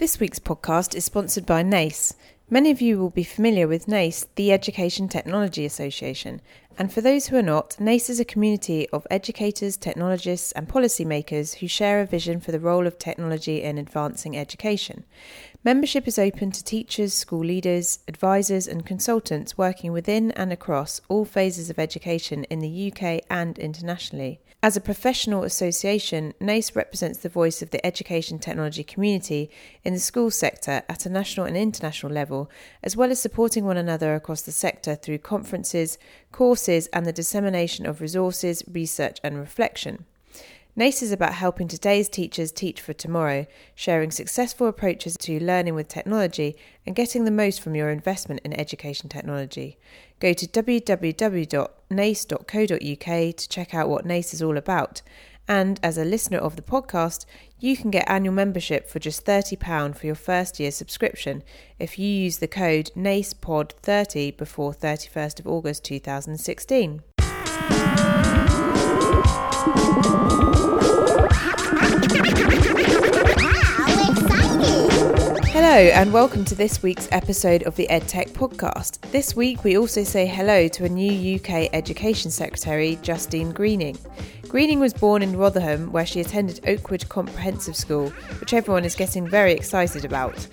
This week's podcast is sponsored by Naace. Many of you will be familiar with Naace, the Education Technology Association. And for those who are not, Naace is a community of educators, technologists, and policymakers who share a vision for the role of technology in advancing education. Membership is open to teachers, school leaders, advisors, and consultants working within and across all phases of education in the UK and internationally. As a professional association, Naace represents the voice of the education technology community in the school sector at a national and international level, as well as supporting one another across the sector through conferences, courses, and the dissemination of resources, research, and reflection. Naace is about helping today's teachers teach for tomorrow, sharing successful approaches to learning with technology and getting the most from your investment in education technology. Go to www.nace.co.uk to check out what Naace is all about. And as a listener of the podcast, you can get annual membership for just £30 for your first year subscription if you use the code NACEPOD30 before 31st of August 2016. And welcome to this week's episode of the EdTech podcast. This week, we also say hello to a new UK Education Secretary, Justine Greening. Greening was born in Rotherham, where she attended Oakwood Comprehensive School, which everyone is getting very excited about.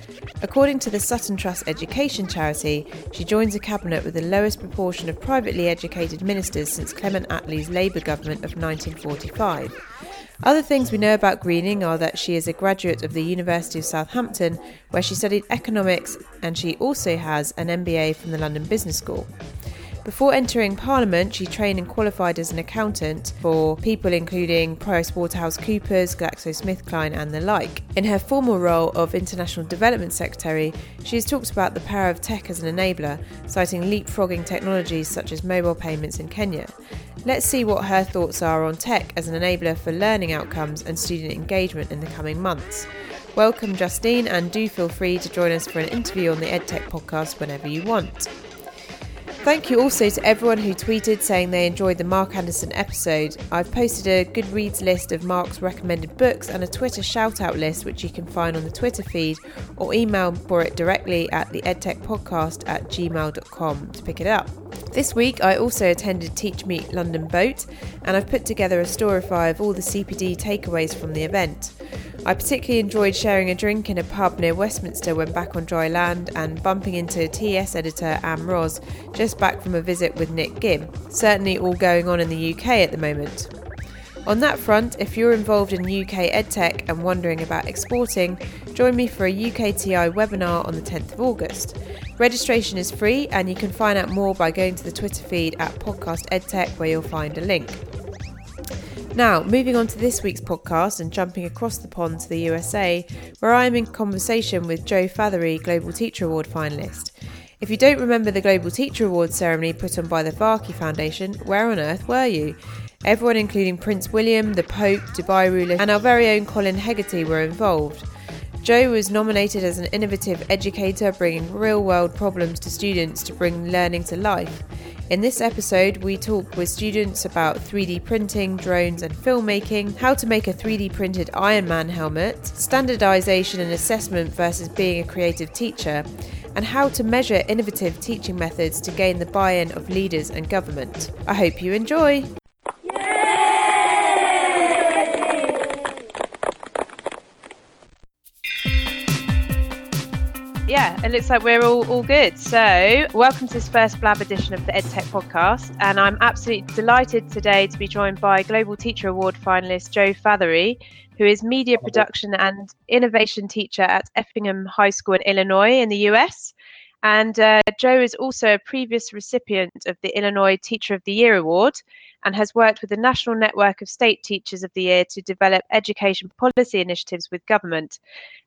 According to the Sutton Trust Education Charity, she joins a cabinet with the lowest proportion of privately educated ministers since Clement Attlee's Labour government of 1945. Other things we know about Greening are that she is a graduate of the University of Southampton, where she studied economics, and she also has an MBA from the London Business School. Before entering Parliament, she trained and qualified as an accountant for people including PricewaterhouseCoopers, GlaxoSmithKline, and the like. In her formal role of International Development Secretary, she has talked about the power of tech as an enabler, citing leapfrogging technologies such as mobile payments in Kenya. Let's see what her thoughts are on tech as an enabler for learning outcomes and student engagement in the coming months. Welcome, Justine, and do feel free to join us for an interview on the EdTech podcast whenever you want. Thank you also to everyone who tweeted saying they enjoyed the Mark Anderson episode. I've posted a Goodreads list of Mark's recommended books and a Twitter shout out list, which you can find on the Twitter feed or email for it directly at the edtechpodcast at gmail.com to pick it up. This week, I also attended Teach Meet London Boat, and I've put together a storify of all the CPD takeaways from the event. I particularly enjoyed sharing a drink in a pub near Westminster when back on dry land and bumping into TES editor Ann Mroz just back from a visit with Nick Gibb. Certainly all going on in the UK at the moment. On that front, if you're involved in UK EdTech and wondering about exporting, join me for a UKTI webinar on the 10th of August. Registration is free and you can find out more by going to the Twitter feed at Podcast EdTech where you'll find a link. Now, moving on to this week's podcast and jumping across the pond to the USA, where I am in conversation with Joe Fatheree, Global Teacher Award finalist. If you don't remember the Global Teacher Award ceremony put on by the Varkey Foundation, where on earth were you? Everyone, including Prince William, the Pope, Dubai ruler, and our very own Colin Hegarty, were involved. Joe was nominated as an innovative educator, bringing real world problems to students to bring learning to life. In this episode, we talk with students about 3D printing, drones, and filmmaking, how to make a 3D printed Iron Man helmet, standardization and assessment versus being a creative teacher, and how to measure innovative teaching methods to gain the buy in of leaders and government. I hope you enjoy! Yeah, it looks like we're all, all good. So, welcome to this first Blab edition of the EdTech podcast. And I'm absolutely delighted today to be joined by Global Teacher Award finalist Joe Fatheree, who is media production and innovation teacher at Effingham High School in Illinois in the US. And uh, Joe is also a previous recipient of the Illinois Teacher of the Year Award and has worked with the National Network of State Teachers of the Year to develop education policy initiatives with government.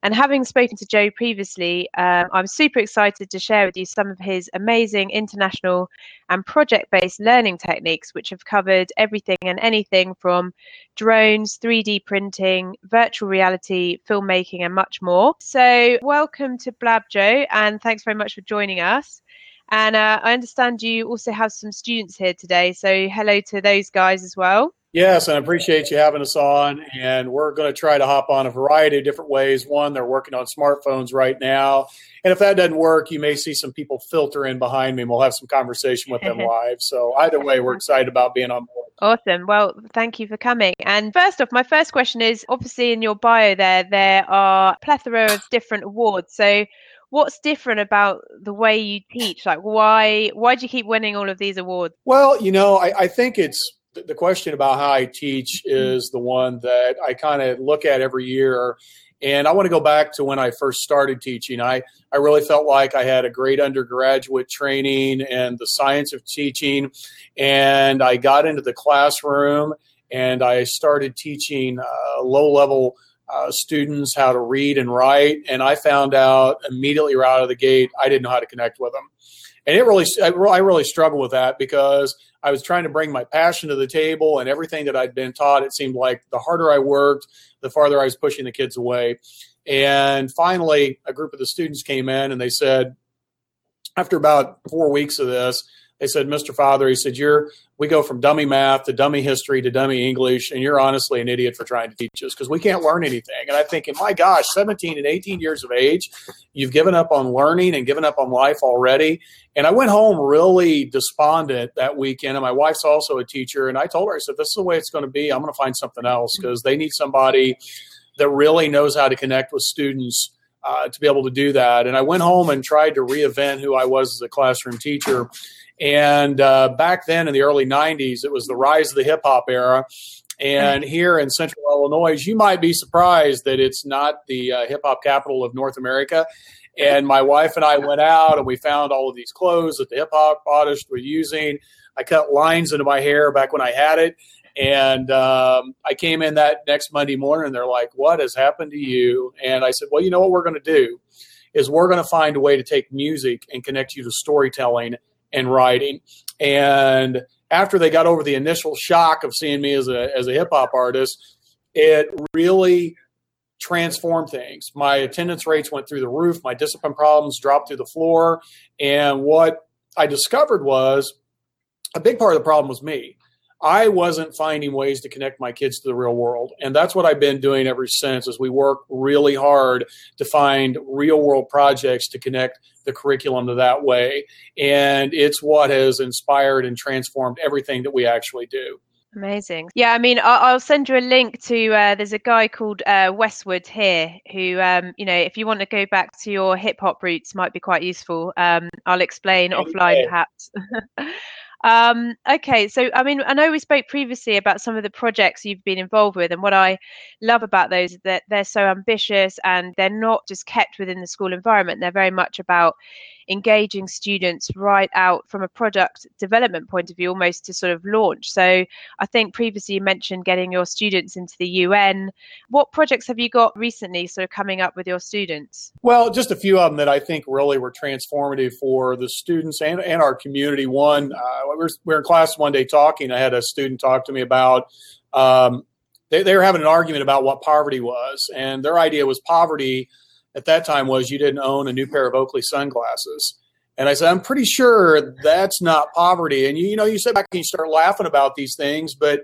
And having spoken to Joe previously, um, I'm super excited to share with you some of his amazing international and project based learning techniques, which have covered everything and anything from drones, 3D printing, virtual reality, filmmaking, and much more. So, welcome to Blab Joe, and thanks very much for joining us. And uh, I understand you also have some students here today. So hello to those guys as well. Yes, and I appreciate you having us on. And we're going to try to hop on a variety of different ways. One, they're working on smartphones right now. And if that doesn't work, you may see some people filter in behind me and we'll have some conversation with them live. So, either way, we're excited about being on board. Awesome. Well, thank you for coming. And first off, my first question is obviously in your bio there, there are a plethora of different awards. So, what's different about the way you teach? Like, why why do you keep winning all of these awards? Well, you know, I, I think it's the question about how I teach is the one that I kind of look at every year. And I want to go back to when I first started teaching. I, I really felt like I had a great undergraduate training and the science of teaching. And I got into the classroom and I started teaching uh, low level uh, students how to read and write. And I found out immediately right out of the gate, I didn't know how to connect with them. And it really, I really struggled with that because I was trying to bring my passion to the table and everything that I'd been taught. It seemed like the harder I worked, the farther I was pushing the kids away. And finally, a group of the students came in and they said, after about four weeks of this, they said, Mr. Fatheree, he said, you're, we go from dummy math to dummy history to dummy English, and you're honestly an idiot for trying to teach us because we can't learn anything. And I'm thinking, my gosh, 17 and 18 years of age, you've given up on learning and given up on life already. And I went home really despondent that weekend. And my wife's also a teacher. And I told her, I said, this is the way it's going to be. I'm going to find something else because they need somebody that really knows how to connect with students. Uh, to be able to do that. And I went home and tried to reinvent who I was as a classroom teacher. And uh, back then in the early 90s, it was the rise of the hip hop era. And here in central Illinois, you might be surprised that it's not the uh, hip hop capital of North America. And my wife and I went out and we found all of these clothes that the hip hop artists were using. I cut lines into my hair back when I had it. And um, I came in that next Monday morning and they're like, What has happened to you? And I said, Well, you know what we're going to do is we're going to find a way to take music and connect you to storytelling and writing. And after they got over the initial shock of seeing me as a as a hip hop artist, it really transformed things. My attendance rates went through the roof. My discipline problems dropped through the floor. And what I discovered was a big part of the problem was me. I wasn't finding ways to connect my kids to the real world. And that's what I've been doing ever since as we work really hard to find real world projects to connect the curriculum to that way. And it's what has inspired and transformed everything that we actually do. Amazing. Yeah, I mean, I'll send you a link to. Uh, there's a guy called uh, Westwood here who, um, you know, if you want to go back to your hip hop roots, might be quite useful. Um, I'll explain okay. offline, perhaps. Um, okay, so I mean, I know we spoke previously about some of the projects you've been involved with, and what I love about those is that they're so ambitious and they're not just kept within the school environment. They're very much about engaging students right out from a product development point of view, almost to sort of launch. So I think previously you mentioned getting your students into the UN. What projects have you got recently sort of coming up with your students? Well, just a few of them that I think really were transformative for the students and, and our community. One, uh, we, were, we were in class one day talking. I had a student talk to me about um, they, they were having an argument about what poverty was, and their idea was poverty at that time was you didn't own a new pair of Oakley sunglasses. And I said, I'm pretty sure that's not poverty. And you, you know, you sit back and you start laughing about these things, but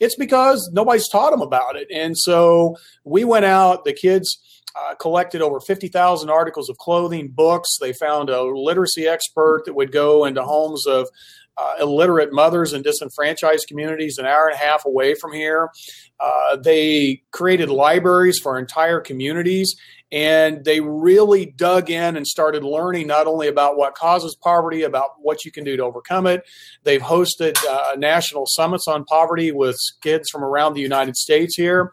it's because nobody's taught them about it. And so we went out, the kids uh, collected over 50,000 articles of clothing, books. They found a literacy expert that would go into homes of uh, illiterate mothers in disenfranchised communities an hour and a half away from here. Uh, they created libraries for entire communities and they really dug in and started learning not only about what causes poverty, about what you can do to overcome it. They've hosted uh, national summits on poverty with kids from around the United States here.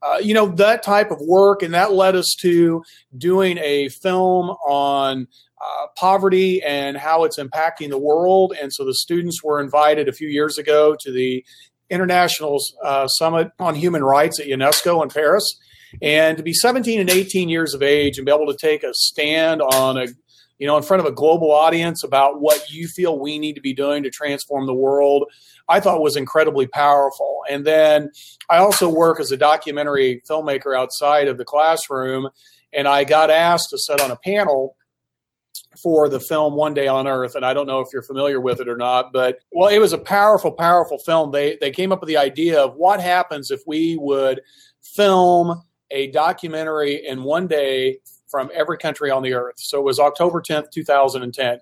Uh, you know, that type of work, and that led us to doing a film on uh, poverty and how it's impacting the world. And so the students were invited a few years ago to the International uh, Summit on Human Rights at UNESCO in Paris. And to be 17 and 18 years of age and be able to take a stand on a you know in front of a global audience about what you feel we need to be doing to transform the world i thought was incredibly powerful. And then i also work as a documentary filmmaker outside of the classroom. And i got asked to sit on a panel for the film One Day on Earth, and I don't know if you're familiar with it or not, but well, it was a powerful, powerful film. They they came up with the idea of what happens if we would film a documentary in one day from every country on the earth. So it was October 10th, 2010.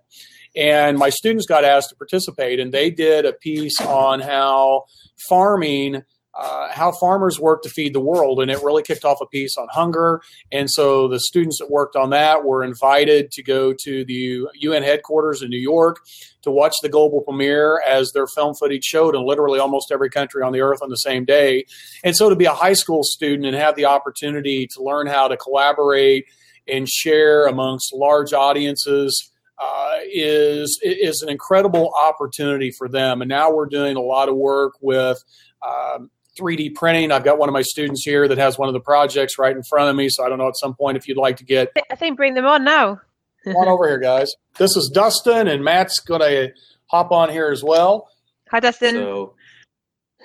And my students got asked to participate, and they did a piece on how farming uh, how farmers work to feed the world. And it really kicked off a piece on hunger. And so the students that worked on that were invited to go to the UN headquarters in New York to watch the global premiere as their film footage showed in literally almost every country on the earth on the same day. And so to be a high school student and have the opportunity to learn how to collaborate and share amongst large audiences. Uh, is is an incredible opportunity for them, and now we're doing a lot of work with um, 3D printing. I've got one of my students here that has one of the projects right in front of me. So I don't know at some point if you'd like to get. I think bring them on now. Come on over here, guys. This is Dustin, and Matt's going to hop on here as well. Hi, Dustin. So,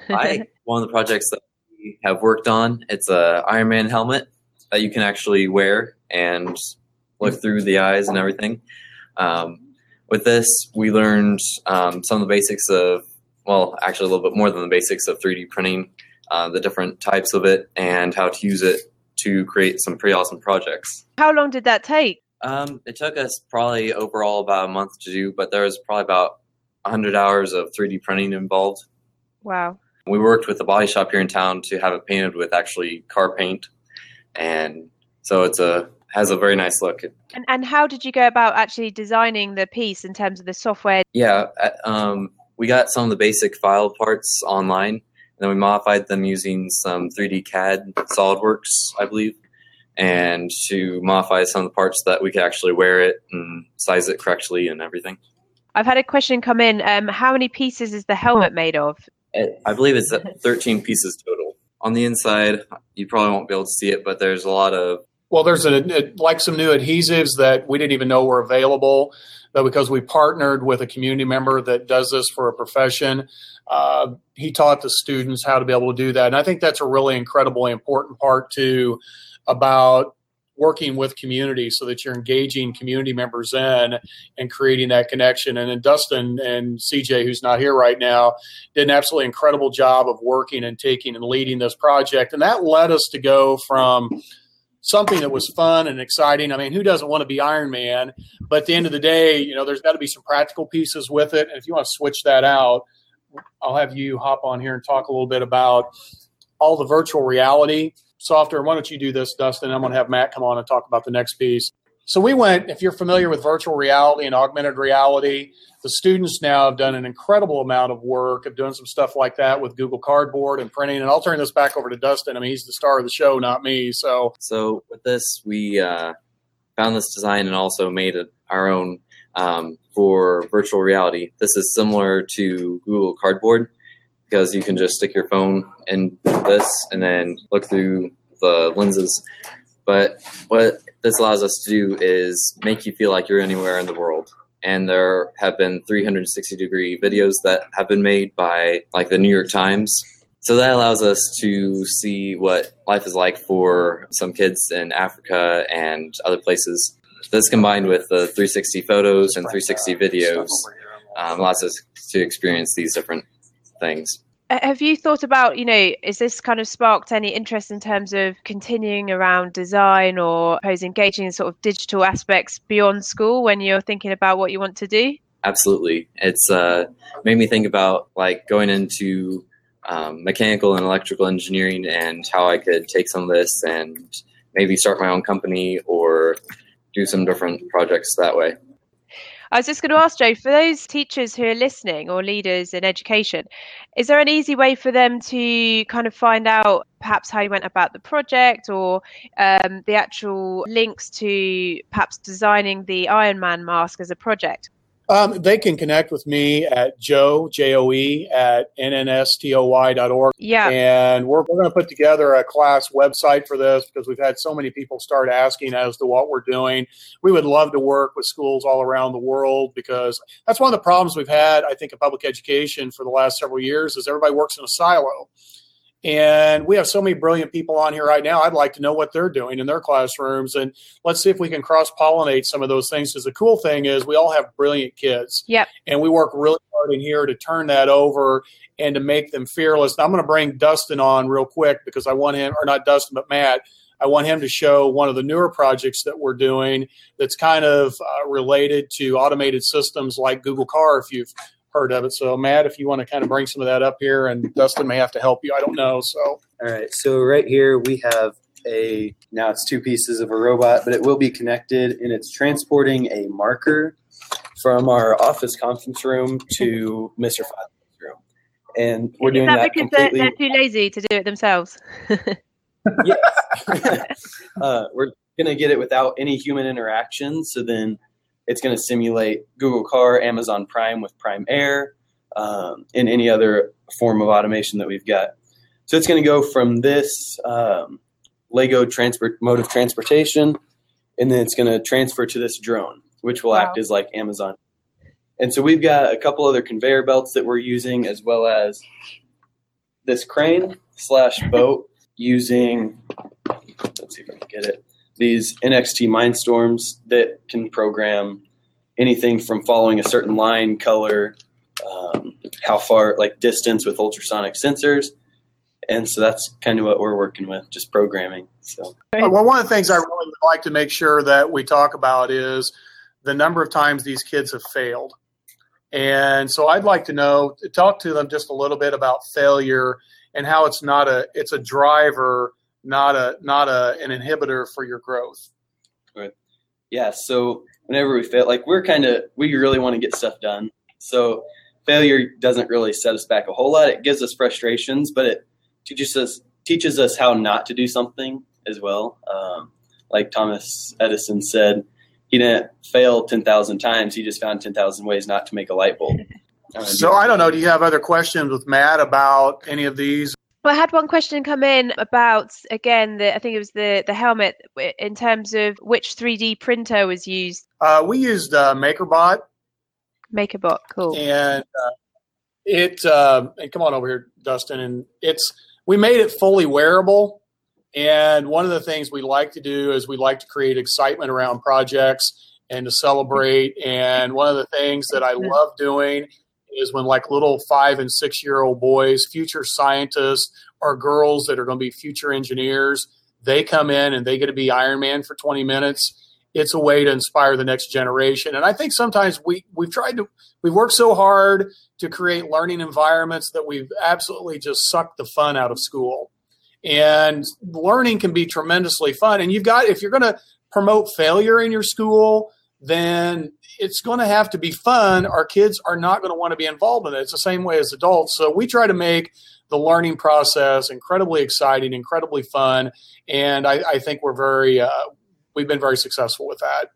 I one of the projects that we have worked on. It's a Iron Man helmet that you can actually wear and look through the eyes and everything. Um, with this, we learned um, some of the basics of well, actually a little bit more than the basics of 3D printing, uh, the different types of it, and how to use it to create some pretty awesome projects. How long did that take? Um, it took us probably overall about a month to do, but there was probably about 100 hours of 3D printing involved. Wow. We worked with a body shop here in town to have it painted with actually car paint, and so it's a has a very nice look. And, and how did you go about actually designing the piece in terms of the software? Yeah, um, we got some of the basic file parts online, and then we modified them using some 3D CAD SolidWorks, I believe, and to modify some of the parts that we could actually wear it and size it correctly and everything. I've had a question come in. Um, how many pieces is the helmet made of? I believe it's 13 pieces total. On the inside, you probably won't be able to see it, but there's a lot of well, there's a, like some new adhesives that we didn't even know were available but because we partnered with a community member that does this for a profession, uh, he taught the students how to be able to do that. And I think that's a really incredibly important part too about working with community so that you're engaging community members in and creating that connection. And then Dustin and CJ, who's not here right now, did an absolutely incredible job of working and taking and leading this project. And that led us to go from something that was fun and exciting. I mean, who doesn't want to be Iron Man? But at the end of the day, you know, there's got to be some practical pieces with it. And if you want to switch that out, I'll have you hop on here and talk a little bit about all the virtual reality software. Why don't you do this, Dustin? I'm going to have Matt come on and talk about the next piece. So we went, if you're familiar with virtual reality and augmented reality, the students now have done an incredible amount of work of doing some stuff like that with Google Cardboard and printing. And I'll turn this back over to Dustin. I mean, he's the star of the show, not me. So, so with this, we uh, found this design and also made it our own um, for virtual reality. This is similar to Google Cardboard because you can just stick your phone in this and then look through the lenses. But what this allows us to do is make you feel like you're anywhere in the world. And there have been 360 degree videos that have been made by like the New York Times. So that allows us to see what life is like for some kids in Africa and other places. This combined with the 360 photos and 360 videos um, allows us to experience these different things have you thought about you know is this kind of sparked any interest in terms of continuing around design or suppose engaging in sort of digital aspects beyond school when you're thinking about what you want to do? Absolutely. It's uh, made me think about like going into um, mechanical and electrical engineering and how i could take some of this and maybe start my own company or do some different projects that way I was just going to ask Joe for those teachers who are listening or leaders in education, is there an easy way for them to kind of find out perhaps how you went about the project or um, the actual links to perhaps designing the Iron Man mask as a project? Um, they can connect with me at joe, J-O-E, at nnstoy.org. Yeah. And we're, we're going to put together a class website for this because we've had so many people start asking as to what we're doing. We would love to work with schools all around the world because that's one of the problems we've had, I think, in public education for the last several years is everybody works in a silo. And we have so many brilliant people on here right now. I'd like to know what they're doing in their classrooms. And let's see if we can cross pollinate some of those things. Because the cool thing is, we all have brilliant kids. Yep. And we work really hard in here to turn that over and to make them fearless. I'm going to bring Dustin on real quick because I want him, or not Dustin, but Matt. I want him to show one of the newer projects that we're doing that's kind of uh, related to automated systems like Google Car, if you've heard of it. So, Matt, if you want to kind of bring some of that up here, and Dustin may have to help you. I don't know. So, all right. So, right here we have a now it's two pieces of a robot, but it will be connected and it's transporting a marker from our office conference room to Mr. File's room. And we're doing Is that, that because completely. they're, they're too lazy to do it themselves? yes. uh, we're going to get it without any human interaction. So then it's going to simulate Google Car, Amazon Prime with Prime Air, um, and any other form of automation that we've got. So it's going to go from this um, Lego transport mode of transportation, and then it's going to transfer to this drone, which will Wow. act as like Amazon. And so we've got a couple other conveyor belts that we're using, as well as this crane slash boat using. Let's see if I can get it. These NXT Mindstorms that can program anything from following a certain line, color, um, how far, like distance with ultrasonic sensors. And so that's kind of what we're working with, just programming. So well, one of the things I really would like to make sure that we talk about is the number of times these kids have failed. And so I'd like to know, talk to them just a little bit about failure and how it's not a, it's a driver, not a, not a, an inhibitor for your growth. Right. yeah, so whenever we fail, like we're kind of, we really want to get stuff done. So failure doesn't really set us back a whole lot. It gives us frustrations, but it teaches us teaches us how not to do something as well. Um, like Thomas Edison said, he didn't fail ten thousand times. He just found ten thousand ways not to make a light bulb. So I don't know. Do you have other questions with Matt about any of these? Well, I had one question come in about again the I think it was the the helmet in terms of which 3D printer was used. Uh, we used uh, MakerBot, MakerBot, cool. and uh, it. Uh, and come on over here, Dustin. And it's we made it fully wearable. And one of the things we like to do is we like to create excitement around projects and to celebrate. And one of the things that I love doing is when like little five and six year old boys, future scientists, or girls that are going to be future engineers, they come in and they get to be Iron Man for 20 minutes. It's a way to inspire the next generation. And I think sometimes we, we've tried to, we've worked so hard to create learning environments that we've absolutely just sucked the fun out of school. And learning can be tremendously fun. And you've got, if you're going to promote failure in your school, then it's going to have to be fun. Our kids are not going to want to be involved in it. It's the same way as adults. So we try to make the learning process incredibly exciting, incredibly fun. And I, I think we're very, uh, we've been very successful with that.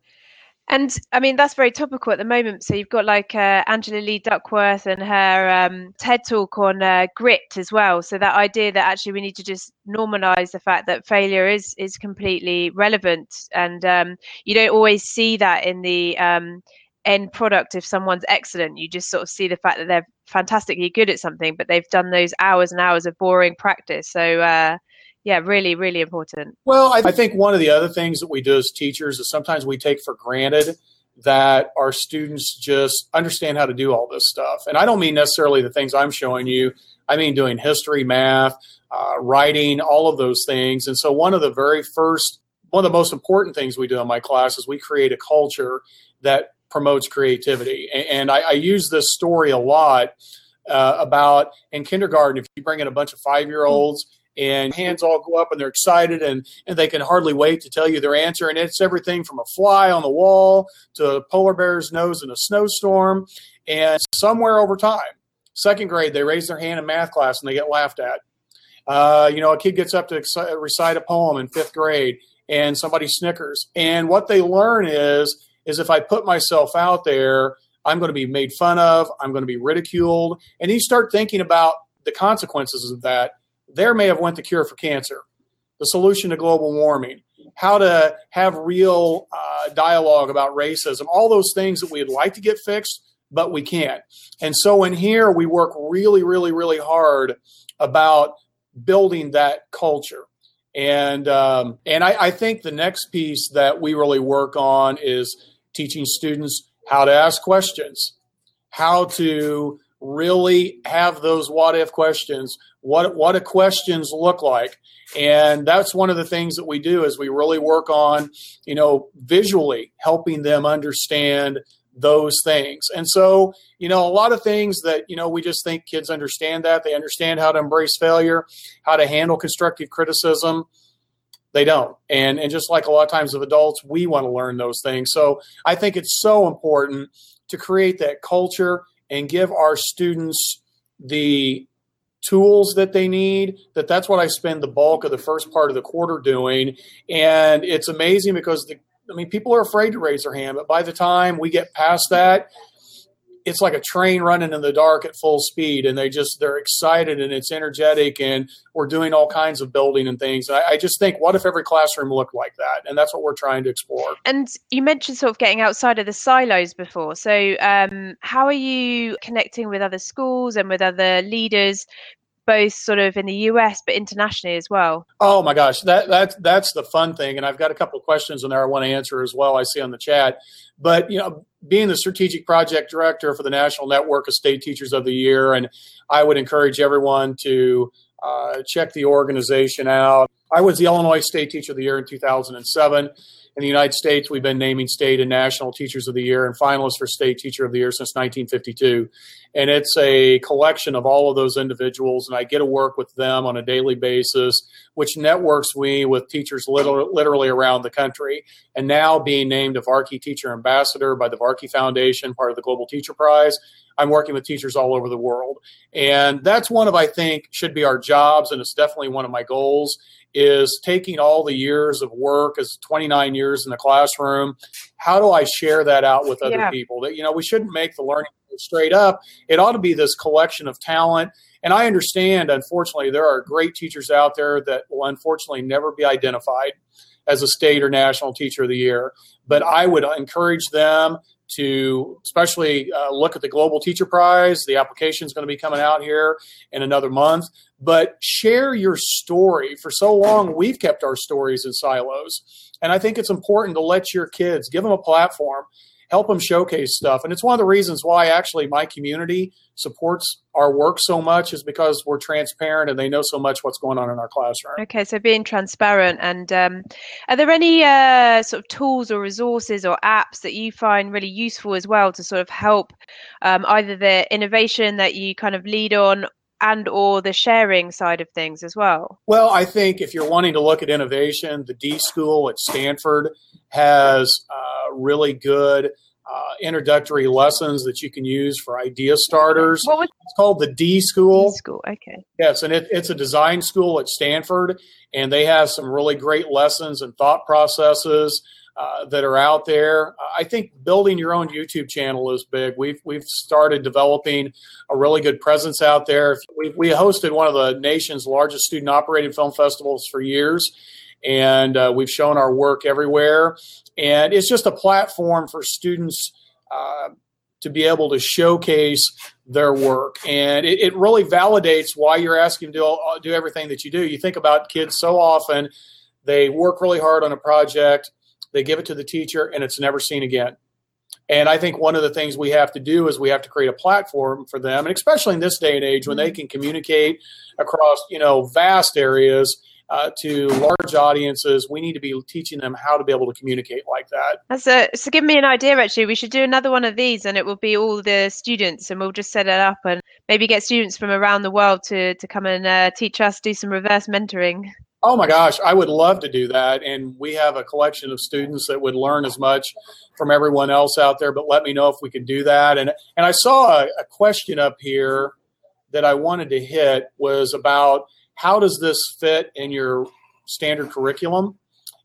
And I mean that's very topical at the moment. So you've got like uh, Angela Lee Duckworth and her um, TED talk on uh, grit as well. So that idea that actually we need to just normalize the fact that failure is is completely relevant, and um, you don't always see that in the um, end product. If someone's excellent, you just sort of see the fact that they're fantastically good at something, but they've done those hours and hours of boring practice. So uh, yeah, really, really important. Well, I, think one of the other things that we do as teachers is sometimes we take for granted that our students just understand how to do all this stuff. And I don't mean necessarily the things I'm showing you. I mean doing history, math, uh, writing, all of those things. And so one of the very first, one of the most important things we do in my class is we create a culture that promotes creativity. And, and I, I use this story a lot uh, about in kindergarten, if you bring in a bunch of five year olds and hands all go up and they're excited and, and they can hardly wait to tell you their answer. And it's everything from a fly on the wall to a polar bear's nose in a snowstorm. And somewhere over time, second grade, they raise their hand in math class and they get laughed at. Uh, you know, a kid gets up to recite a poem in fifth grade and somebody snickers. And what they learn is, is if I put myself out there, I'm going to be made fun of. I'm going to be ridiculed. And you start thinking about the consequences of that there may have went the cure for cancer, the solution to global warming, how to have real uh, dialogue about racism, all those things that we'd like to get fixed, but we can't. And so in here, we work really, really, really hard about building that culture. And um, and I, I think the next piece that we really work on is teaching students how to ask questions, how to really have those what if questions. What what do questions look like? And that's one of the things that we do is we really work on, you know, visually helping them understand those things. And so, you know, a lot of things that, you know, we just think kids understand that. They understand how to embrace failure, how to handle constructive criticism. They don't. And and just like a lot of times of adults, we want to learn those things. So I think it's so important to create that culture and give our students the tools that they need that that's what i spend the bulk of the first part of the quarter doing. And it's amazing because the I mean, people are afraid to raise their hand, but by the time we get past that, it's like a train running in the dark at full speed, and they just they're excited and it's energetic, and we're doing all kinds of building and things. And I, I just think, what if every classroom looked like that? And that's what we're trying to explore. And you mentioned sort of getting outside of the silos before. So, um, how are you connecting with other schools and with other leaders both sort of in the US but internationally as well? Oh my gosh, that that's that's the fun thing, and I've got a couple of questions in there I want to answer as well. I see on the chat, but you know, being the strategic project director for the National Network of State Teachers of the Year, and I would encourage everyone to uh, check the organization out. I was the Illinois State Teacher of the Year in 2007 in the United States, we've been naming state and national teachers of the year and finalists for state teacher of the year since 1952. And it's a collection of all of those individuals, and I get to work with them on a daily basis, which networks we with teachers literally around the country. And now being named a Varkey Teacher Ambassador by the Varkey Foundation, part of the Global Teacher Prize, I'm working with teachers all over the world. And that's one of, I think, should be our jobs, and it's definitely one of my goals is taking all the years of work as 29 years in the classroom how do i share that out with other yeah. people that you know we shouldn't make the learning straight up it ought to be this collection of talent and i understand unfortunately there are great teachers out there that will unfortunately never be identified as a state or national teacher of the year but i would encourage them to especially uh, look at the Global Teacher Prize. The application is going to be coming out here in another month. But share your story. For so long, we've kept our stories in silos. And I think it's important to let your kids give them a platform help them showcase stuff. And it's one of the reasons why actually my community supports our work so much is because we're transparent and they know so much what's going on in our classroom. Okay, so being transparent. And um, are there any uh, sort of tools or resources or apps that you find really useful as well to sort of help um, either the innovation that you kind of lead on and or the sharing side of things as well? Well, I think if you're wanting to look at innovation, the D School at Stanford has uh, really good uh, introductory lessons that you can use for idea starters. What was- it's called the D School. D School, okay. Yes, and it, it's a design school at Stanford, and they have some really great lessons and thought processes uh, that are out there. I think building your own YouTube channel is big. We've we've started developing a really good presence out there. We we hosted one of the nation's largest student operated film festivals for years, and uh, we've shown our work everywhere. And it's just a platform for students uh, to be able to showcase their work, and it, it really validates why you're asking to do do everything that you do. You think about kids so often; they work really hard on a project they give it to the teacher, and it's never seen again. And I think one of the things we have to do is we have to create a platform for them, and especially in this day and age when they can communicate across you know vast areas uh, to large audiences, we need to be teaching them how to be able to communicate like that. That's a, so give me an idea. Actually, we should do another one of these, and it will be all the students, and we'll just set it up and maybe get students from around the world to to come and uh, teach us, do some reverse mentoring. Oh my gosh, I would love to do that. And we have a collection of students that would learn as much from everyone else out there, but let me know if we can do that. And and I saw a, a question up here that I wanted to hit was about how does this fit in your standard curriculum?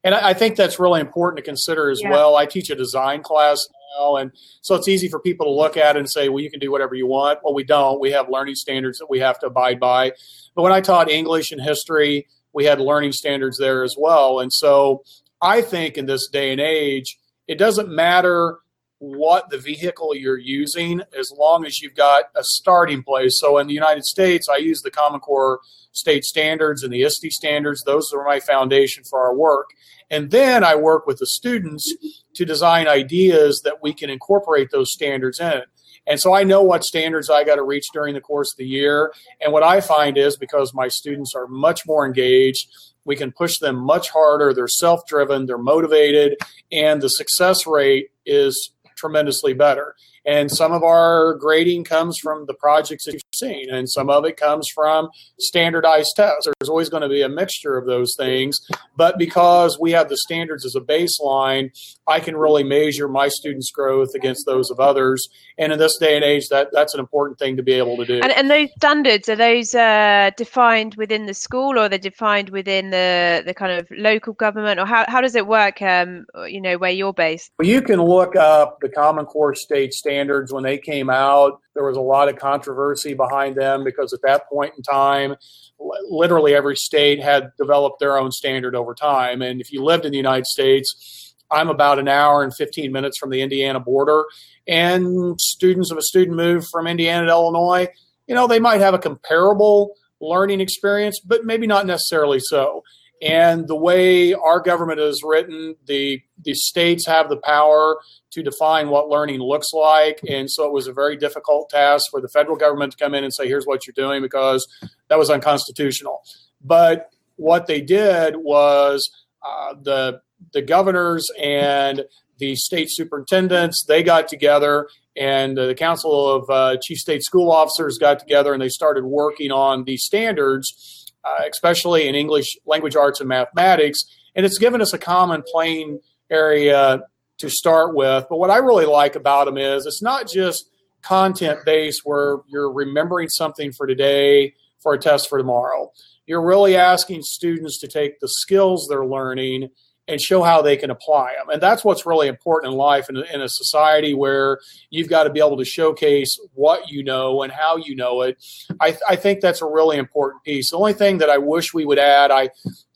And I, I think that's really important to consider as yeah. well. I teach a design class now, and so it's easy for people to look at and say, well, you can do whatever you want. Well, we don't. We have learning standards that we have to abide by. But when I taught English and history, we had learning standards there as well. And so I think in this day and age, it doesn't matter what the vehicle you're using as long as you've got a starting place. So in the United States, I use the Common Core state standards and the ISTE standards. Those are my foundation for our work. And then I work with the students to design ideas that we can incorporate those standards in. And so I know what standards I got to reach during the course of the year. And what I find is because my students are much more engaged, we can push them much harder. They're self driven, they're motivated, and the success rate is tremendously better. And some of our grading comes from the projects that you've seen, and some of it comes from standardized tests. There's always going to be a mixture of those things. But because we have the standards as a baseline, I can really measure my students' growth against those of others. And in this day and age, that, that's an important thing to be able to do. And, and those standards, are those uh, defined within the school or they're defined within the, the kind of local government? Or how, how does it work, um, you know, where you're based? Well, you can look up the Common Core state standards standards when they came out. There was a lot of controversy behind them because at that point in time, literally every state had developed their own standard over time. And if you lived in the United States, I'm about an hour and 15 minutes from the Indiana border. And students of a student move from Indiana to Illinois, you know, they might have a comparable learning experience, but maybe not necessarily so. And the way our government is written, the the states have the power to define what learning looks like. And so it was a very difficult task for the federal government to come in and say, here's what you're doing, because that was unconstitutional. But what they did was uh, the the governors and the state superintendents they got together and the council of uh, chief state school officers got together and they started working on these standards uh, especially in English language arts and mathematics. And it's given us a common plane area to start with. But what I really like about them is it's not just content based where you're remembering something for today for a test for tomorrow. You're really asking students to take the skills they're learning and show how they can apply them. And that's what's really important in life in in a society where you've got to be able to showcase what you know and how you know it. I, I think that's a really important piece. The only thing that I wish we would add, I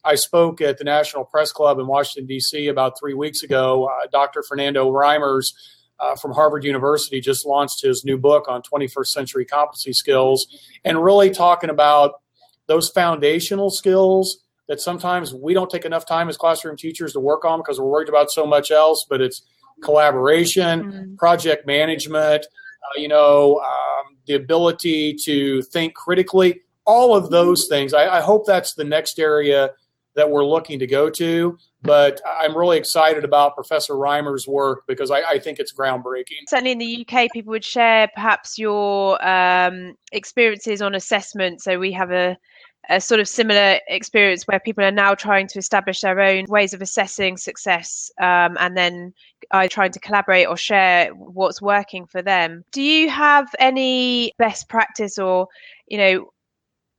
I spoke at the National Press Club in Washington D.C. about three weeks ago. Uh, Dr. Fernando Reimers. Uh, from Harvard University just launched his new book on 21st century competency skills and really talking about those foundational skills that sometimes we don't take enough time as classroom teachers to work on because we're worried about so much else, but it's collaboration, mm-hmm. project management, uh, you know, um, the ability to think critically, all of those things. I, I, hope that's the next area that we're looking to go to. But I'm really excited about Professor Reimer's work because I, I think it's groundbreaking. Certainly in the UK, people would share perhaps your um, experiences on assessment. So we have a a sort of similar experience where people are now trying to establish their own ways of assessing success um, and then either trying to collaborate or share what's working for them. Do you have any best practice or, you know,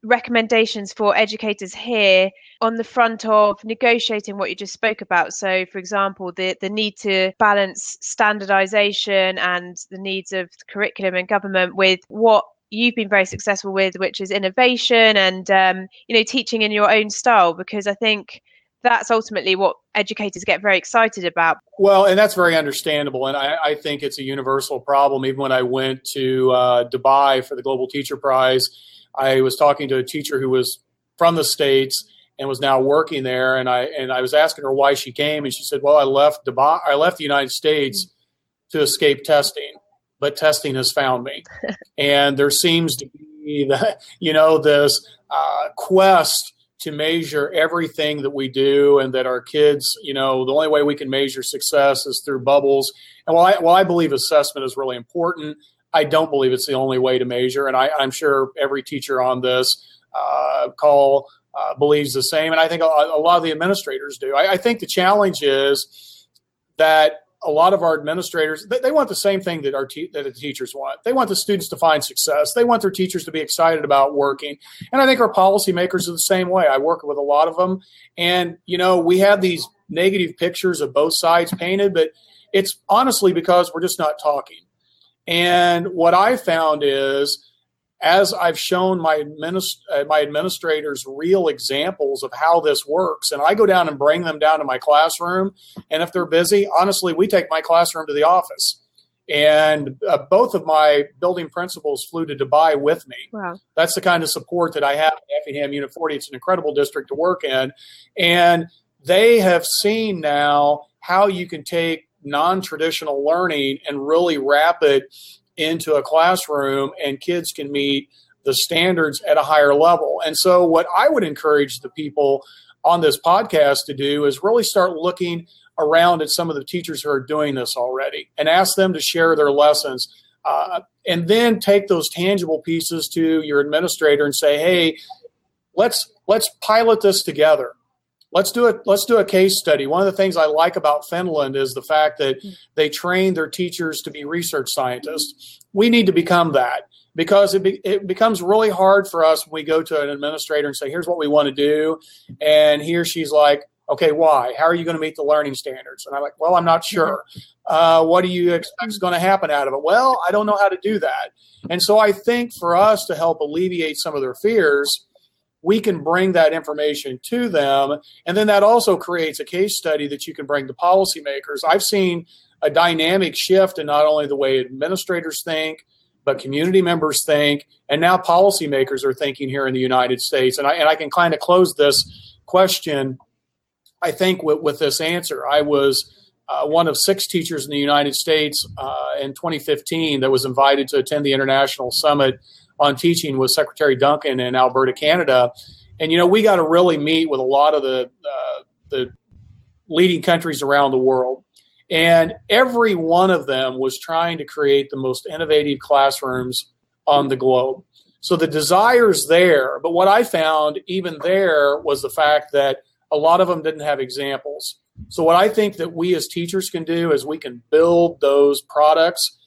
recommendations for educators here on the front of negotiating what you just spoke about so for example the the need to balance standardization and the needs of the curriculum and government with what you've been very successful with, which is innovation and um, you know teaching in your own style. Because I think that's ultimately what educators get very excited about. Well, and that's very understandable, and I, I think it's a universal problem. Even when I went to uh, Dubai for the Global Teacher Prize, I was talking to a teacher who was from the states and was now working there, and I and I was asking her why she came, and she said, "Well, I left Dubai, I left the United States to escape testing." But testing has found me. and there seems to be the, you know, this uh, quest to measure everything that we do and that our kids, you know, the only way we can measure success is through bubbles. And while I, while I believe assessment is really important, I don't believe it's the only way to measure. And I, am sure every teacher on this uh, call uh, believes the same. And I think a, a lot of the administrators do. I, I think the challenge is that a lot of our administrators they, they want the same thing that our te- that the teachers want. They want the students to find success. They want their teachers to be excited about working. And I think our policymakers are the same way. I work with a lot of them, and you know we have these negative pictures of both sides painted, but it's honestly because we're just not talking. And what I found is as I've shown my, administ- uh, my administrators real examples of how this works, and I go down and bring them down to my classroom, and if they're busy, honestly, we take my classroom to the office. And uh, both of my building principals flew to Dubai with me. Wow. That's the kind of support that I have at Effingham Unit 40. It's an incredible district to work in. And they have seen now how you can take non traditional learning and really wrap it into a classroom, and kids can meet the standards at a higher level. And so, what I would encourage the people on this podcast to do is really start looking around at some of the teachers who are doing this already and ask them to share their lessons. Uh, and then take those tangible pieces to your administrator and say, "Hey, let's let's pilot this together. Let's do it. Let's do a case study." One of the things I like about Finland is the fact that they train their teachers to be research scientists. We need to become that because it, be, it becomes really hard for us when we go to an administrator and say, "Here's what we want to do," and he or she's like, "Okay, why? How are you going to meet the learning standards?" And I'm like, "Well, I'm not sure. Uh, what do you expect is going to happen out of it?" Well, I don't know how to do that. And so I think for us to help alleviate some of their fears, we can bring that information to them, and then that also creates a case study that you can bring to policymakers. I've seen a dynamic shift in not only the way administrators think but community members think, and now policymakers are thinking here in the United States. And I, and I can kind of close this question, I think, with, with this answer. I was uh, one of six teachers in the United States uh, in 2015 that was invited to attend the International Summit on Teaching with Secretary Duncan in Alberta, Canada. And, you know, we got to really meet with a lot of the, uh, the leading countries around the world. And every one of them was trying to create the most innovative classrooms on the globe. So the desire's there, but what I found even there was the fact that a lot of them didn't have examples. So what I think that we as teachers can do is we can build those products,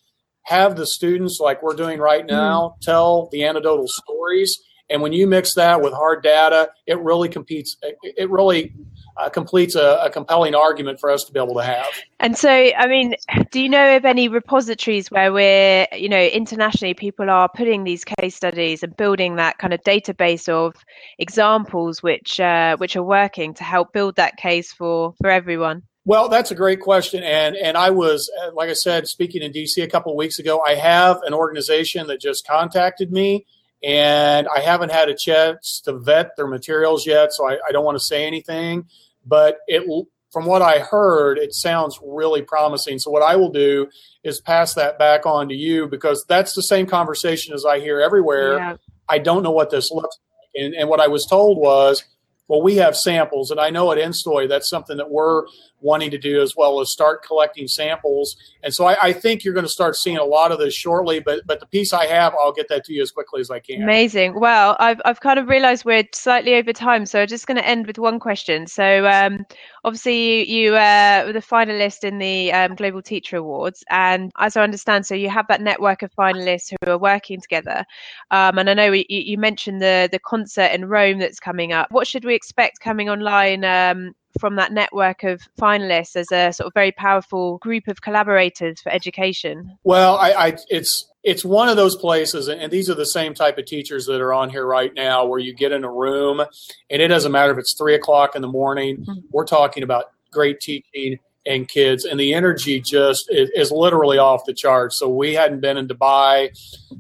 have the students like we're doing right now tell the anecdotal stories, and when you mix that with hard data, it really competes. It really uh, completes a, a, compelling argument for us to be able to have. And so, I mean, do you know of any repositories where we're, you know, internationally people are putting these case studies and building that kind of database of examples which uh, which are working to help build that case for for everyone? Well, that's a great question, and and I was, uh, like I said, speaking in DC a couple of weeks ago. I have an organization that just contacted me and I haven't had a chance to vet their materials yet, so I, I don't want to say anything but it from what I heard, it sounds really promising. So what I will do is pass that back on to you because that's the same conversation as I hear everywhere. Yeah. I don't know what this looks like, and, and what I was told was, well, we have samples, and I know at Instoy that's something that we're wanting to do as well as start collecting samples. And so I, I think you're going to start seeing a lot of this shortly. But but the piece I have, I'll get that to you as quickly as I can. Amazing. Well, I've I've kind of realised we're slightly over time, so I'm just going to end with one question. So um, obviously you, you uh, were the finalist in the um, Global Teacher Awards, and as I understand, so you have that network of finalists who are working together. Um, and I know you, you mentioned the the concert in Rome that's coming up. What should we expect coming online um, from that network of finalists as a sort of very powerful group of collaborators for education? Well, I, I it's it's one of those places, and these are the same type of teachers that are on here right now, where you get in a room, and it doesn't matter if it's three o'clock in the morning. Mm-hmm. We're talking about great teaching and kids, and the energy just is, is, literally off the charts. So we hadn't been in Dubai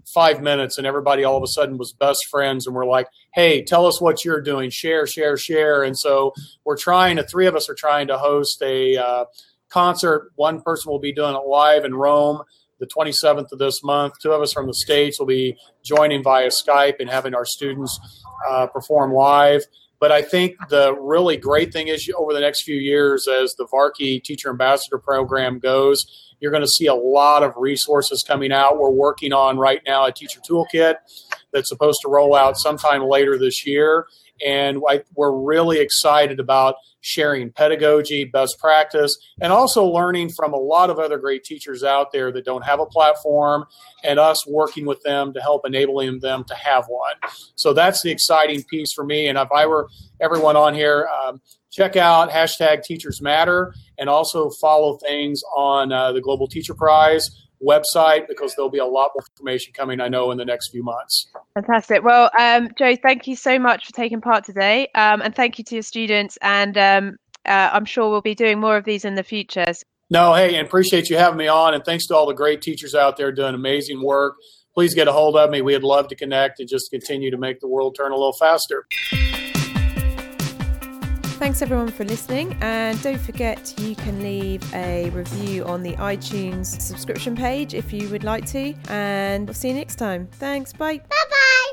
five minutes, and everybody all of a sudden was best friends, and we're like, "Hey, tell us what you're doing. Share, share, share." And so we're trying. The three of us are trying to host a uh, concert. One person will be doing it live in Rome. The 27th of this month. Two of us from the States will be joining via Skype and having our students uh, perform live. But I think the really great thing is over the next few years, as the Varkey Teacher Ambassador Program goes, you're going to see a lot of resources coming out. We're working on right now a teacher toolkit that's supposed to roll out sometime later this year. And I, we're really excited about sharing pedagogy, best practice, and also learning from a lot of other great teachers out there that don't have a platform and us working with them to help enabling them to have one. So that's the exciting piece for me. And if I were everyone on here, um, check out hashtag Teachers Matter and also follow things on uh, the Global Teacher Prize website because there'll be a lot more information coming, I know, in the next few months. Fantastic. Well, um, Joe, thank you so much for taking part today. Um, and thank you to your students. And um, uh, I'm sure we'll be doing more of these in the future. No, hey, and appreciate you having me on. And thanks to all the great teachers out there doing amazing work. Please get a hold of me. We'd love to connect and just continue to make the world turn a little faster. Thanks everyone for listening, and don't forget you can leave a review on the iTunes subscription page if you would like to. And we'll see you next time. Thanks, bye. Bye.